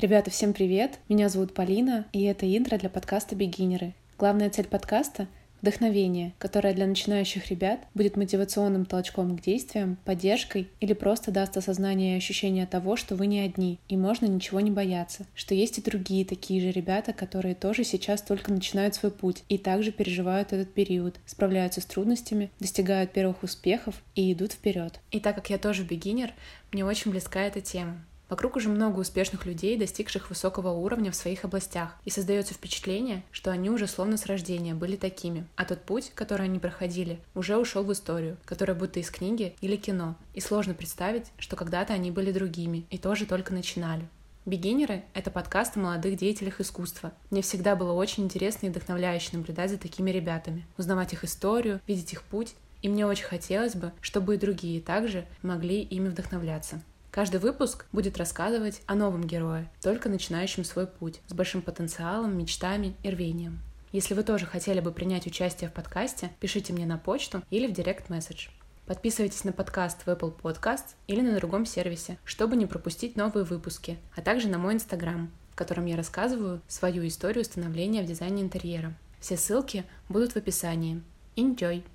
Ребята, всем привет! Меня зовут Полина, и это интро для подкаста «Бегинеры». Главная цель подкаста — вдохновение, которое для начинающих ребят будет мотивационным толчком к действиям, поддержкой или просто даст осознание и ощущение того, что вы не одни, и можно ничего не бояться, что есть и другие такие же ребята, которые тоже сейчас только начинают свой путь и также переживают этот период, справляются с трудностями, достигают первых успехов и идут вперед. И так как я тоже бегинер, мне очень близка эта тема. Вокруг уже много успешных людей, достигших высокого уровня в своих областях, и создается впечатление, что они уже словно с рождения были такими, а тот путь, который они проходили, уже ушел в историю, которая будто из книги или кино, и сложно представить, что когда-то они были другими и тоже только начинали. «Бегинеры» — это подкаст о молодых деятелях искусства. Мне всегда было очень интересно и вдохновляюще наблюдать за такими ребятами, узнавать их историю, видеть их путь, и мне очень хотелось бы, чтобы и другие также могли ими вдохновляться. Каждый выпуск будет рассказывать о новом герое, только начинающем свой путь, с большим потенциалом, мечтами и рвением. Если вы тоже хотели бы принять участие в подкасте, пишите мне на почту или в директ месседж. Подписывайтесь на подкаст в Apple Podcast или на другом сервисе, чтобы не пропустить новые выпуски, а также на мой инстаграм, в котором я рассказываю свою историю становления в дизайне интерьера. Все ссылки будут в описании. Enjoy!